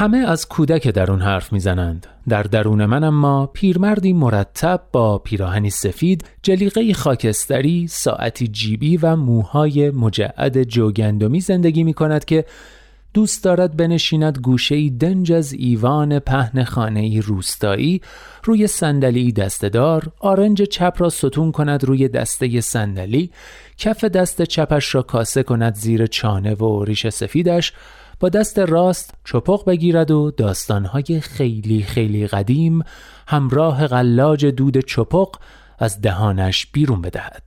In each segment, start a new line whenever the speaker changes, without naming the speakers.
همه از کودک درون حرف می‌زنند. در درون من اما پیرمردی مرتب با پیراهنی سفید جلیقه خاکستری ساعتی جیبی و موهای مجعد جوگندمی زندگی می کند که دوست دارد بنشیند گوشه دنج از ایوان پهن خانه روستایی روی صندلی دستدار آرنج چپ را ستون کند روی دسته صندلی کف دست چپش را کاسه کند زیر چانه و ریش سفیدش با دست راست چپق بگیرد و داستانهای خیلی خیلی قدیم همراه غلاج دود چپق از دهانش بیرون بدهد.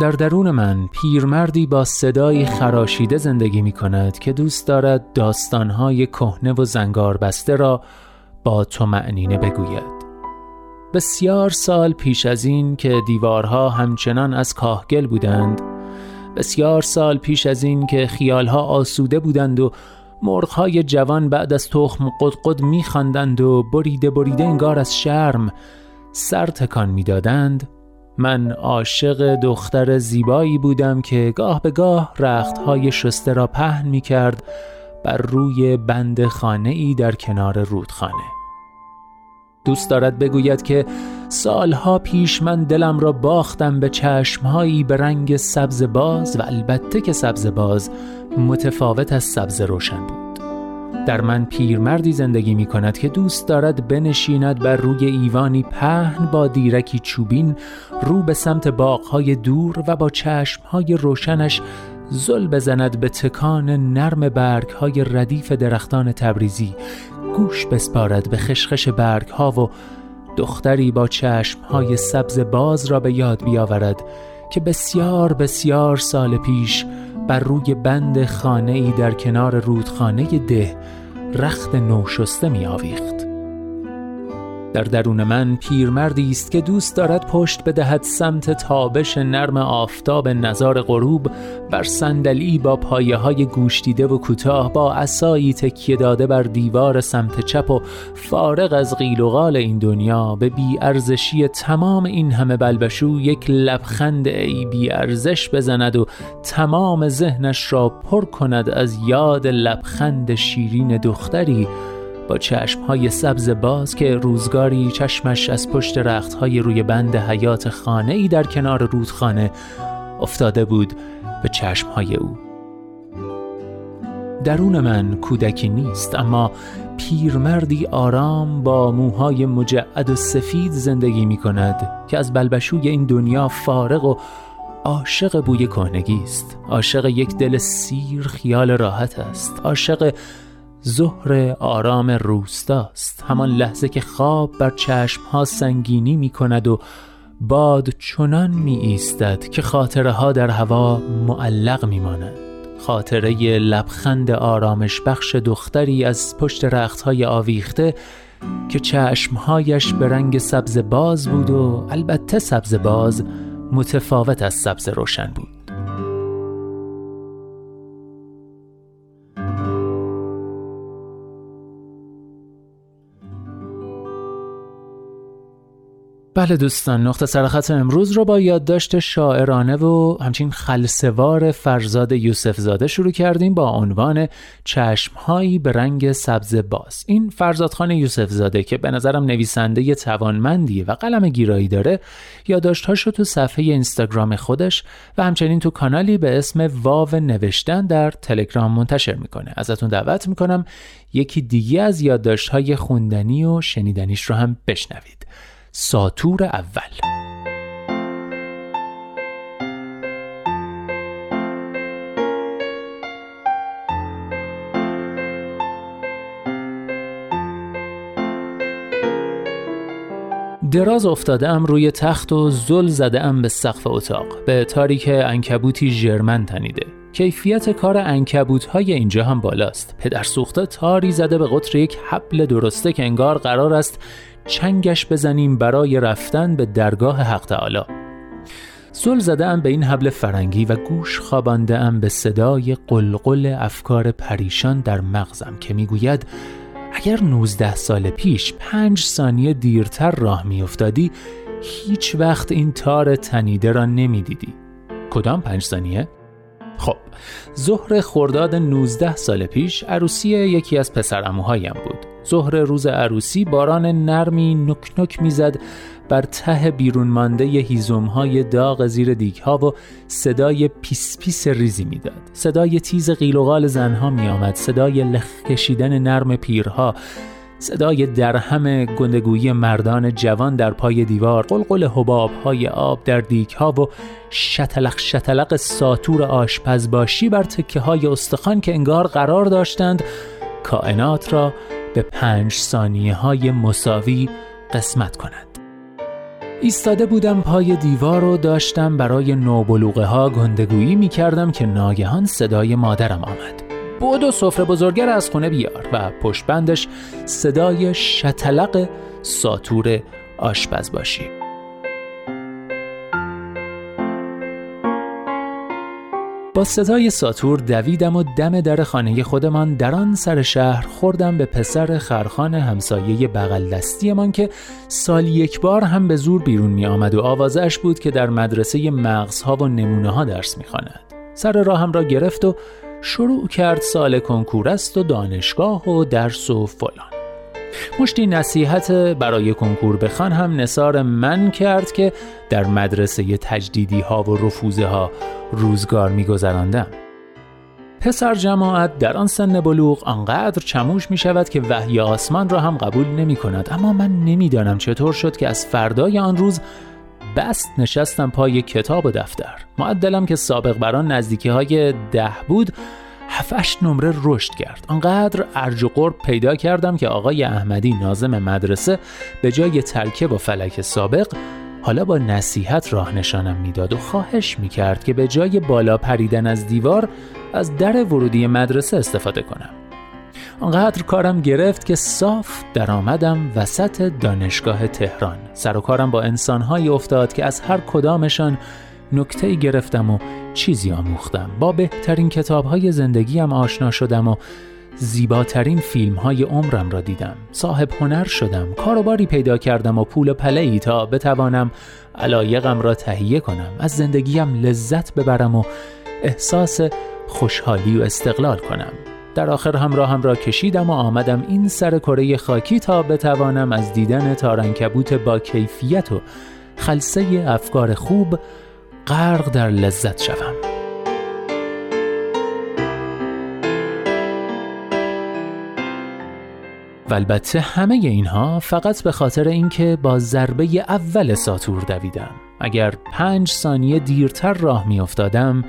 در درون من پیرمردی با صدایی خراشیده زندگی می کند که دوست دارد داستانهای کهنه و زنگار بسته را با تو معنینه بگوید. بسیار سال پیش از این که دیوارها همچنان از کاهگل بودند. بسیار سال پیش از این که خیالها آسوده بودند و مرغهای جوان بعد از تخم قدقد میخواندند و بریده بریده انگار از شرم سر تکان می‌دادند. من عاشق دختر زیبایی بودم که گاه به گاه رختهای شسته را پهن می کرد بر روی بند خانه ای در کنار رودخانه. دوست دارد بگوید که سالها پیش من دلم را باختم به چشمهایی به رنگ سبز باز و البته که سبز باز متفاوت از سبز روشن بود. در من پیرمردی زندگی می کند که دوست دارد بنشیند بر روی ایوانی پهن با دیرکی چوبین رو به سمت باغهای دور و با چشمهای روشنش زل بزند به تکان نرم برگهای ردیف درختان تبریزی گوش بسپارد به خشخش برگ ها و دختری با چشم های سبز باز را به یاد بیاورد که بسیار بسیار سال پیش بر روی بند خانه ای در کنار رودخانه ده رخت نوشسته می آویخت. در درون من پیرمردی است که دوست دارد پشت بدهد سمت تابش نرم آفتاب نظار غروب بر صندلی با پایه های گوشتیده و کوتاه با عصایی تکیه داده بر دیوار سمت چپ و فارغ از قیل و قال این دنیا به بی ارزشی تمام این همه بلبشو یک لبخند ای بی ارزش بزند و تمام ذهنش را پر کند از یاد لبخند شیرین دختری با های سبز باز که روزگاری چشمش از پشت های روی بند حیات خانه ای در کنار رودخانه افتاده بود به های او. درون من کودکی نیست اما پیرمردی آرام با موهای مجعد و سفید زندگی می کند که از بلبشوی این دنیا فارغ و عاشق بوی کهنگی است. عاشق یک دل سیر خیال راحت است. عاشق ظهر آرام روستاست. همان لحظه که خواب بر چشم ها سنگینی می کند و باد چنان می ایستد که خاطره ها در هوا معلق می ماند خاطره لبخند آرامش بخش دختری از پشت رخت های آویخته که چشمهایش به رنگ سبز باز بود و البته سبز باز متفاوت از سبز روشن بود. بله دوستان نقطه سرخط امروز رو با یادداشت شاعرانه و همچین خلسوار فرزاد یوسف زاده شروع کردیم با عنوان چشمهایی به رنگ سبز باز. این فرزادخان یوسف زاده که به نظرم نویسنده توانمندی و قلم گیرایی داره یادداشتهاش تو صفحه اینستاگرام خودش و همچنین تو کانالی به اسم واو نوشتن در تلگرام منتشر می‌کنه. ازتون دعوت می‌کنم یکی دیگه از یادداشت‌های خوندنی و شنیدنیش رو هم بشنوید. ساتور اول. دراز افتاده ام روی تخت و زل زده ام به سقف اتاق به تاریک انکبوتی ژرمن تنیده. کیفیت کار انکبوت های اینجا هم بالاست. پدر سوخته تاری زده به قطر یک حبل درسته که انگار قرار است چنگش بزنیم برای رفتن به درگاه حق تعالی. زل زده ام به این حبل فرنگی و گوش خوابانده ام به صدای قلقل افکار پریشان در مغزم که می‌گوید اگر 19 سال پیش پنج ثانیه دیرتر راه میافتادی هیچ وقت این تار تنیده را نمی‌دیدی. کدام پنج ثانیه؟ خب ظهر خرداد 19 سال پیش عروسی یکی از پسرعموهایم بود. ظهر روز عروسی باران نرمی نم نم می‌زد بر ته بیرون مانده هیزم های داغ زیر دیگ ها و صدای پیس پیس ریزی می‌داد. صدای تیز قیل و قال زنها می آمد صدای لخ کشیدن نرم پیرها. صدای درهم گندگویی مردان جوان در پای دیوار قلقل حباب های آب در دیگ ها و شتلق شتلق ساتور آشپزباشی بر تکه های استخوان که انگار قرار داشتند کائنات را به پنج ثانیه های مساوی قسمت کند ایستاده بودم پای دیوار و داشتم برای نوبلوغه ها گندگویی می کردم که ناگهان صدای مادرم آمد. بود و سفره بزرگر از خونه بیار و پشت بندش صدای شتلق ساتور آشپز باشی با صدای ساتور دویدم و دم در خانه خودمان در آن سر شهر خوردم به پسر خرخان همسایه بغل دستیمان که سال یک بار هم به زور بیرون می آمد و آوازش بود که در مدرسه مغزها و نمونه ها درس می خاند. سر راهم را گرفت و شروع کرد سال کنکور است و دانشگاه و درس و فلان. مشتی نصیحت برای کنکور بخوان هم نصار من کرد که در مدرسه تجدیدی ها و رفوزه ها روزگار میگذراندم. پسر جماعت در آن سن بلوغ آنقدر چموش می شود که وحی آسمان را هم قبول نمی کند اما من نمی‌دانم چطور شد که از فردای آن روز بست نشستم پای کتاب و دفتر. معدلم که سابق بران نزدیکی های ده بود هفتش نمره رشد کرد. آنقدر ارج و قرب پیدا کردم که آقای احمدی نازم مدرسه به جای ترکه با فلک سابق حالا با نصیحت راه نشانم می‌داد و خواهش می‌کرد که به جای بالا پریدن از دیوار از در ورودی مدرسه استفاده کنم. آنقدر کارم گرفت که صاف درآمدم وسط دانشگاه تهران. سر و کارم با انسانهایی افتاد که از هر کدامشان نکته گرفتم و چیزی آموختم. با بهترین کتاب های زندگیم آشنا شدم و زیباترین فیلم های عمرم را دیدم. صاحب هنر شدم کاروباری پیدا کردم و پول پله ای تا بتوانم علایقم را تهیه کنم. از زندگیم لذت ببرم و احساس خوشحالی و استقلال کنم. در آخر همراهم را کشیدم و آمدم این سر کره خاکی تا بتوانم از دیدن تارنکبوت با کیفیت و خلصه افکار خوب غرق در لذت شوم. و البته همه اینها فقط به خاطر اینکه با ضربه اول ساتور دویدم. اگر پنج ثانیه دیرتر راه می افتادم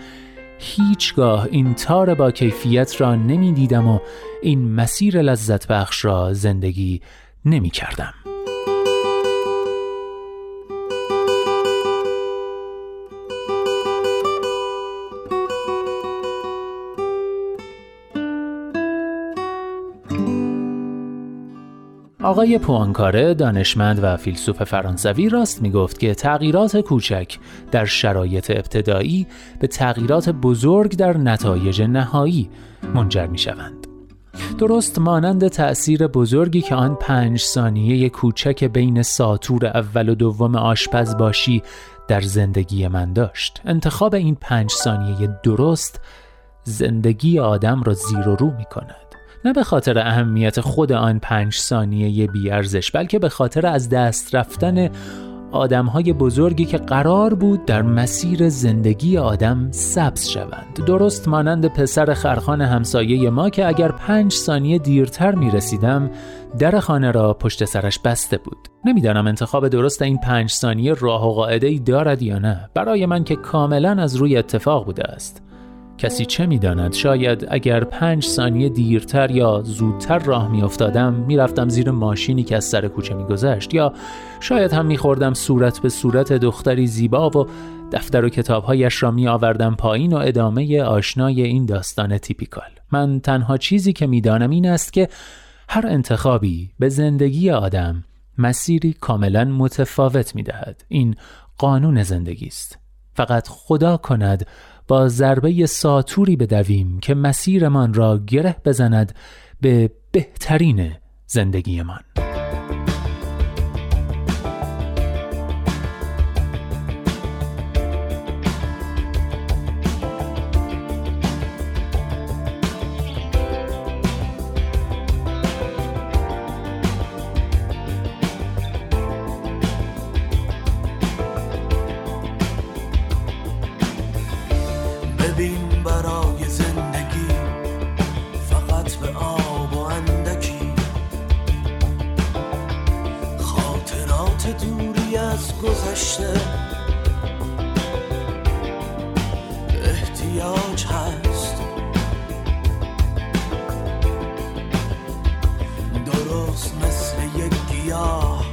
هیچگاه این تار با کیفیت را نمی دیدم و این مسیر لذت بخش را زندگی نمی کردم. آقای پوانکاره دانشمند و فیلسوف فرانسوی راست می گفت که تغییرات کوچک در شرایط ابتدایی به تغییرات بزرگ در نتایج نهایی منجر می شوند. درست مانند تأثیر بزرگی که آن پنج ثانیه کوچک بین ساتور اول و دوم آشپز باشی در زندگی من داشت انتخاب این پنج ثانیه درست زندگی آدم را زیر و رو می کند نه به خاطر اهمیت خود آن پنج ثانیه بیارزش بلکه به خاطر از دست رفتن آدم های بزرگی که قرار بود در مسیر زندگی آدم سبز شوند. درست مانند پسر خرخان همسایه ما که اگر پنج ثانیه دیرتر می رسیدم در خانه را پشت سرش بسته بود. نمی‌دانم انتخاب درست این پنج ثانیه راه و قاعده ای دارد یا نه. برای من که کاملا از روی اتفاق بوده است. کسی چه می‌داند؟ شاید اگر پنج ثانیه دیرتر یا زودتر راه میافتادم می‌رفتم زیر ماشینی که از سر کوچه میگذشت یا شاید هم میخوردم صورت به صورت دختری زیبا و دفتر و کتابهایش را می آوردم پایین و ادامه آشنای این داستان تیپیکال. من تنها چیزی که می‌دانم این است که هر انتخابی به زندگی آدم مسیری کاملا متفاوت می دهد. این قانون زندگی است. فقط خدا کند با ضربه ساتوری بدویم که مسیرمان را گره بزند به بهترین زندگیمان.
از گذشته احتیاج هست. درست مثل یک گیاه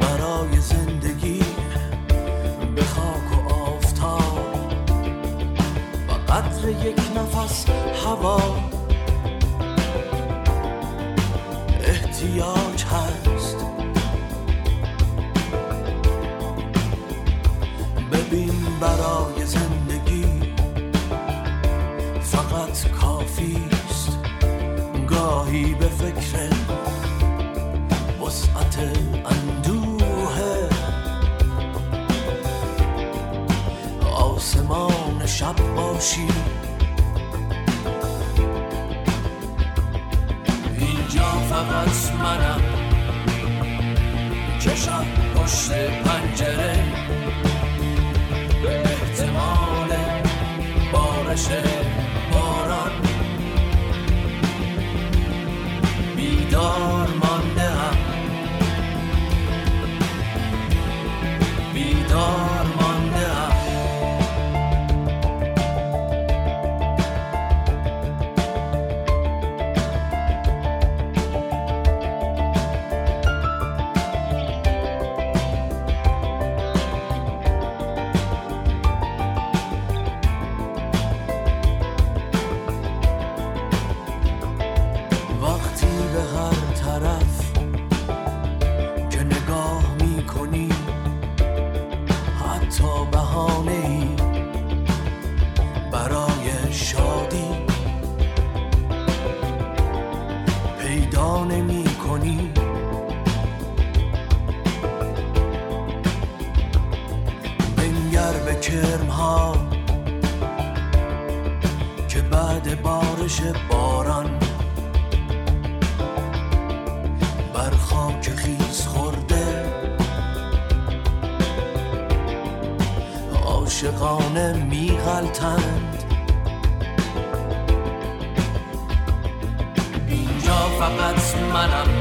برای زندگی به خاک و آفتاب. و قدر یک نفس هوا. احتیاج فکر وسعت اندوه. آسمان شب باشی.
اینجا فقط منم. چشم پشت پنجره. به احتمال بارشه
پیدا نمی کنی بنگر به کرم ها که بعد بارش باران بر خاک خیز خورده. عاشقانه می غلطن
Arbeitsmann am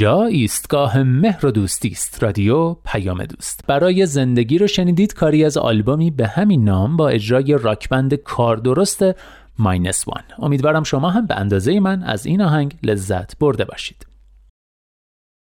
اینجا ایستگاه مهر و دوستی است. رادیو پیام دوست. برای زندگی رو شنیدید کاری از آلبومی به همین نام با اجرای راکبند کار درست ماینس وان. امیدوارم شما هم به اندازه من از این آهنگ لذت برده باشید.